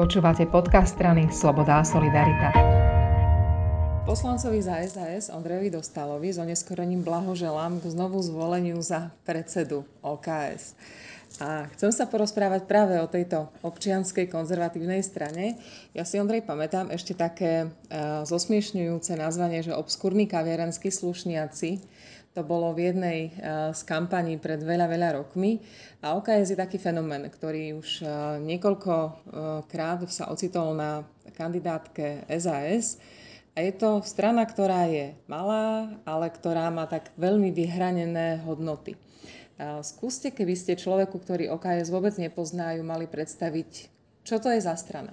Počúvate podcast strany Sloboda a Solidarita. Poslancovi za SAS Ondrejovi Dostalovi s oneskorením blahoželám k znovu zvoleniu za predsedu OKS. A chcem sa porozprávať práve o tejto občianskej konzervatívnej strane. Ja si, Ondrej, pamätám ešte také uh, zosmiešňujúce nazvanie, že obskúrni kaviarenskí slušniaci, to bolo v jednej eh, z kampaní pred veľa, veľa rokmi. A OKS je taký fenomén, ktorý už eh, niekoľkokrát eh, sa ocitol na kandidátke SAS. A je to strana, ktorá je malá, ale ktorá má tak veľmi vyhranené hodnoty. Skúste, keby ste človeku, ktorý OKS vôbec nepoznajú, mali predstaviť, čo to je za strana.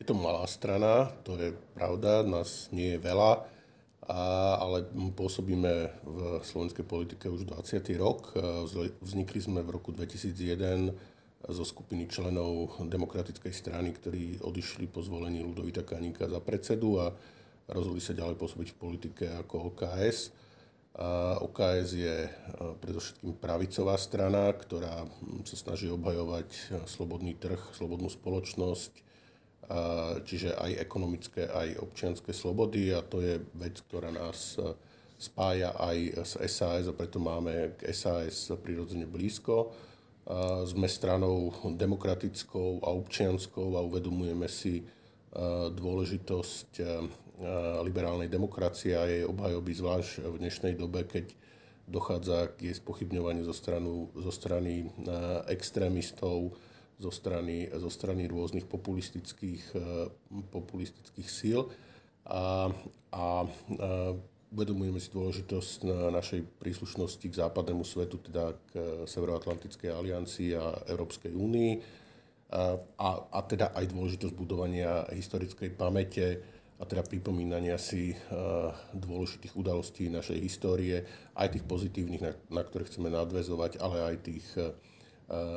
Je to malá strana, to je pravda, nás nie je veľa a, ale pôsobíme v slovenskej politike už 20. rok. Vznikli sme v roku 2001 zo skupiny členov demokratickej strany, ktorí odišli po zvolení Ludovita Kaníka za predsedu a rozhodli sa ďalej pôsobiť v politike ako OKS. A OKS je predovšetkým pravicová strana, ktorá sa snaží obhajovať slobodný trh, slobodnú spoločnosť, čiže aj ekonomické, aj občianské slobody a to je vec, ktorá nás e, spája aj s SAS a preto máme k SAS prirodzene blízko. Sme stranou demokratickou a občianskou a uvedomujeme si e, dôležitosť e, liberálnej demokracie a jej obhajoby, zvlášť v dnešnej dobe, keď dochádza k jej spochybňovaniu zo, stranu, zo strany extrémistov, zo strany, zo strany rôznych populistických, eh, populistických síl. A, a, a uvedomujeme si dôležitosť na našej príslušnosti k západnému svetu, teda k Severoatlantickej aliancii a Európskej únii. A, a, a teda aj dôležitosť budovania historickej pamäte a teda pripomínania si dôležitých udalostí našej histórie, aj tých pozitívnych, na, na ktoré chceme nadvezovať, ale aj tých Eh,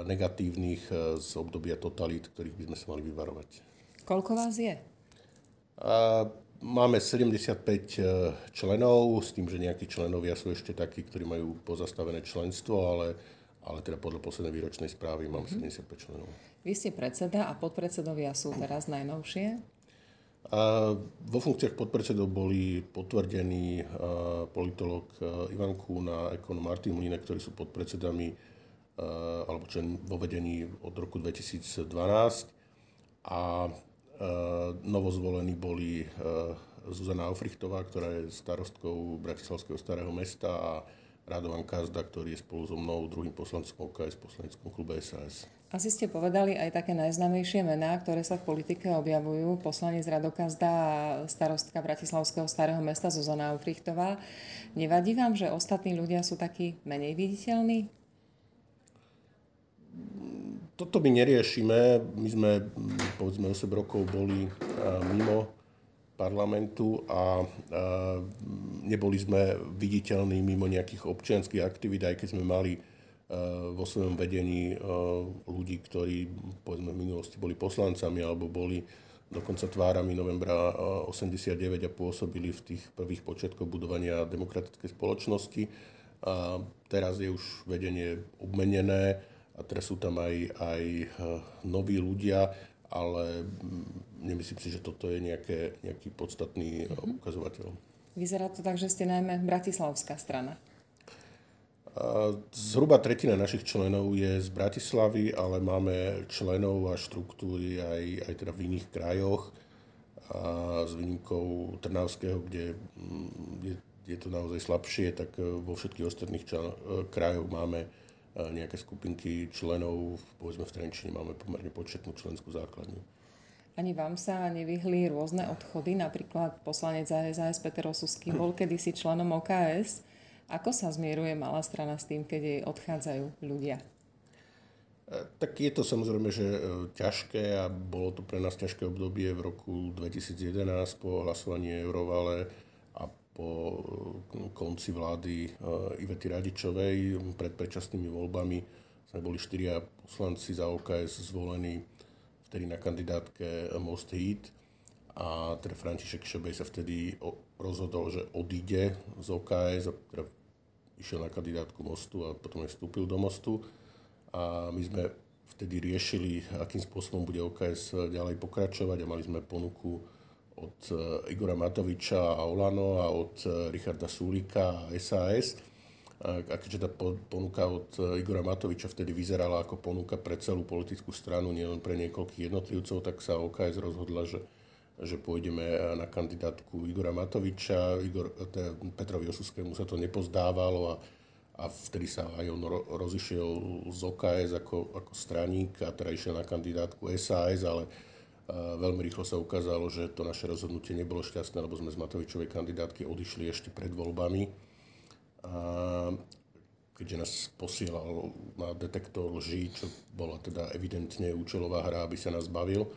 negatívnych eh, z obdobia totalít, ktorých by sme sa mali vyvarovať. Koľko vás je? Máme 75 eh, členov, s tým, že nejakí členovia sú ešte takí, ktorí majú pozastavené členstvo, ale, ale teda podľa poslednej výročnej správy mám mm-hmm. 75 členov. Vy ste predseda a podpredsedovia sú teraz najnovšie? A vo funkciách podpredsedov boli potvrdení politolog Ivan Kúna a ekonom Martin Mline, ktorí sú podpredsedami Eh, alebo člen vo vedení od roku 2012 a eh, novozvolení boli eh, Zuzana Aufrichtová, ktorá je starostkou Bratislavského starého mesta a Radovan Kazda, ktorý je spolu so mnou druhým poslancom OKS v poslaneckom klube SAS. Asi ste povedali aj také najznamejšie mená, ktoré sa v politike objavujú. Poslanec Radokazda a starostka Bratislavského starého mesta Zuzana Aufrichtová. Nevadí vám, že ostatní ľudia sú takí menej viditeľní? Toto my neriešime. My sme, povedzme, 8 rokov boli mimo parlamentu a neboli sme viditeľní mimo nejakých občianských aktivít, aj keď sme mali vo svojom vedení ľudí, ktorí povedzme v minulosti boli poslancami alebo boli dokonca tvárami novembra 89 a pôsobili v tých prvých počiatkoch budovania demokratickej spoločnosti. A teraz je už vedenie obmenené a teraz sú tam aj, aj eh, noví ľudia, ale mm, nemyslím si, že toto je nejaké, nejaký podstatný mm-hmm. ukazovateľ. Vyzerá to tak, že ste najmä bratislavská strana. Zhruba tretina našich členov je z Bratislavy, ale máme členov a štruktúry aj, aj teda v iných krajoch. A s výnimkou Trnavského, kde mm, je, je to naozaj slabšie, tak eh, vo všetkých ostatných člen, krajoch máme nejaké skupinky členov, povedzme v Trenčine máme pomerne početnú členskú základňu. Ani vám sa nevyhli rôzne odchody, napríklad poslanec ASAS Peter Osusky bol kedysi členom OKS. Ako sa zmieruje malá strana s tým, keď jej odchádzajú ľudia? E, tak je to samozrejme, že e, ťažké a bolo to pre nás ťažké obdobie v roku 2011 po hlasovaní Eurovale po eh, konci vlády eh, Ivety Radičovej pred predčasnými voľbami sme boli štyria poslanci za OKS zvolení vtedy na kandidátke Most Heat a teda František Šebej sa vtedy rozhodol, že odíde z OKS a teda išiel na kandidátku Mostu a potom aj vstúpil do Mostu. A my sme vtedy riešili, akým spôsobom bude OKS ďalej pokračovať a mali sme ponuku od Igora Matoviča a Olano a od Richarda Sulika a SAS. A keďže tá ponuka od Igora Matoviča vtedy vyzerala ako ponuka pre celú politickú stranu, nielen pre niekoľkých jednotlivcov, tak sa OKS rozhodla, že že pôjdeme na kandidátku Igora Matoviča. Igor, teda Petrovi Osuskému sa to nepozdávalo a, a vtedy sa aj on rozišiel z OKS ako, ako straník a teda išiel na kandidátku SAS, ale veľmi rýchlo sa ukázalo, že to naše rozhodnutie nebolo šťastné, lebo sme z Matovičovej kandidátky odišli ešte pred voľbami. A keďže nás posielal na detektor lží, čo bola teda evidentne účelová hra, aby sa nás bavil,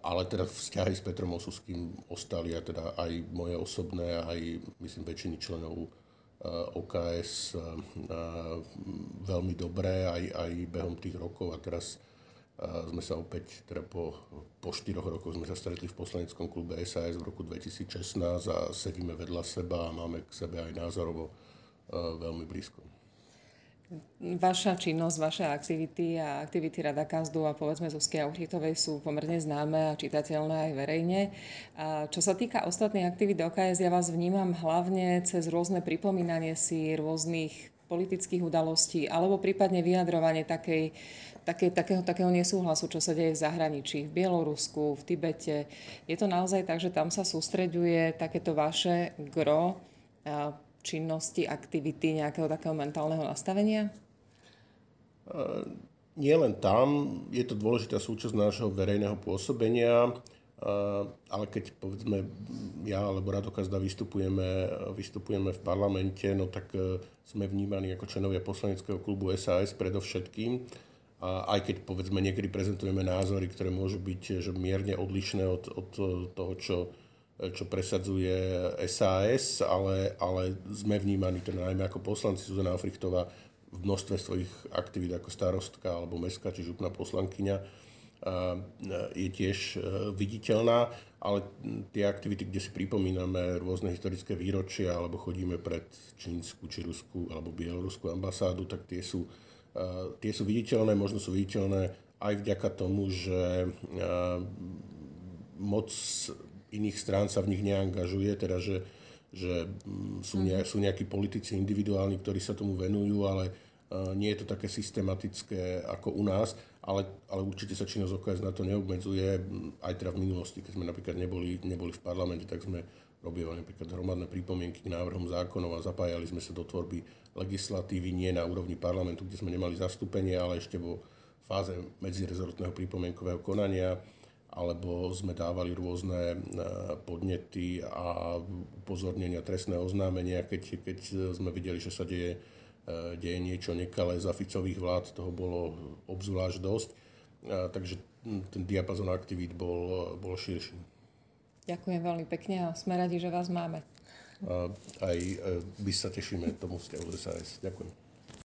ale teda vzťahy s Petrom Osuským ostali a teda aj moje osobné, aj myslím väčšiny členov OKS veľmi dobré aj, aj behom tých rokov a teraz sme sa opäť, teda po, po štyroch rokoch sme sa stretli v poslaneckom klube SAS v roku 2016 a sedíme vedľa seba a máme k sebe aj názorovo veľmi blízko. Vaša činnosť, vaše aktivity a aktivity Rada Kazdu a povedzme Zuzky Auchitovej sú pomerne známe a čitateľné aj verejne. A čo sa týka ostatných aktivít OKS, ja vás vnímam hlavne cez rôzne pripomínanie si rôznych politických udalostí alebo prípadne vyjadrovanie takej, také, takého, takého nesúhlasu, čo sa deje v zahraničí, v Bielorusku, v Tibete. Je to naozaj tak, že tam sa sústreďuje takéto vaše gro činnosti, aktivity, nejakého takého mentálneho nastavenia? Nie len tam, je to dôležitá súčasť nášho verejného pôsobenia, ale keď povedzme ja alebo Rado Kazda vystupujeme, vystupujeme v parlamente, no tak e, sme vnímaní ako členovia poslaneckého klubu SAS predovšetkým. A aj keď povedzme niekedy prezentujeme názory, ktoré môžu byť že mierne odlišné od, od toho, čo čo presadzuje SAS, ale, ale sme vnímaní teda najmä ako poslanci Zuzana Africhtová v množstve svojich aktivít ako starostka alebo mestská či župná poslankyňa je tiež e, viditeľná, ale tie aktivity, kde si pripomíname rôzne historické výročia alebo chodíme pred čínsku či ruskú alebo bieloruskú ambasádu, tak tie sú, e, tie sú viditeľné, možno sú viditeľné aj vďaka tomu, že e, moc iných strán sa v nich neangažuje, teda že, že sú, ne, sú nejakí politici individuálni, ktorí sa tomu venujú, ale nie je to také systematické ako u nás, ale, ale určite sa činnosť OKS na to neobmedzuje. Aj teda v minulosti, keď sme napríklad neboli, neboli v parlamente, tak sme robili napríklad hromadné pripomienky k návrhom zákonov a zapájali sme sa do tvorby legislatívy nie na úrovni parlamentu, kde sme nemali zastúpenie, ale ešte vo fáze medzirezortného pripomienkového konania alebo sme dávali rôzne e, podnety a upozornenia, trestné oznámenia, keď, keď sme videli, že sa deje, deje niečo nekalé za Ficových vlád, toho bolo obzvlášť dosť. E, takže ten diapazon aktivít bol, bol širší. Ďakujem veľmi pekne a sme radi, že vás máme. A aj my sa tešíme tomu vzťahu SAS. Ďakujem.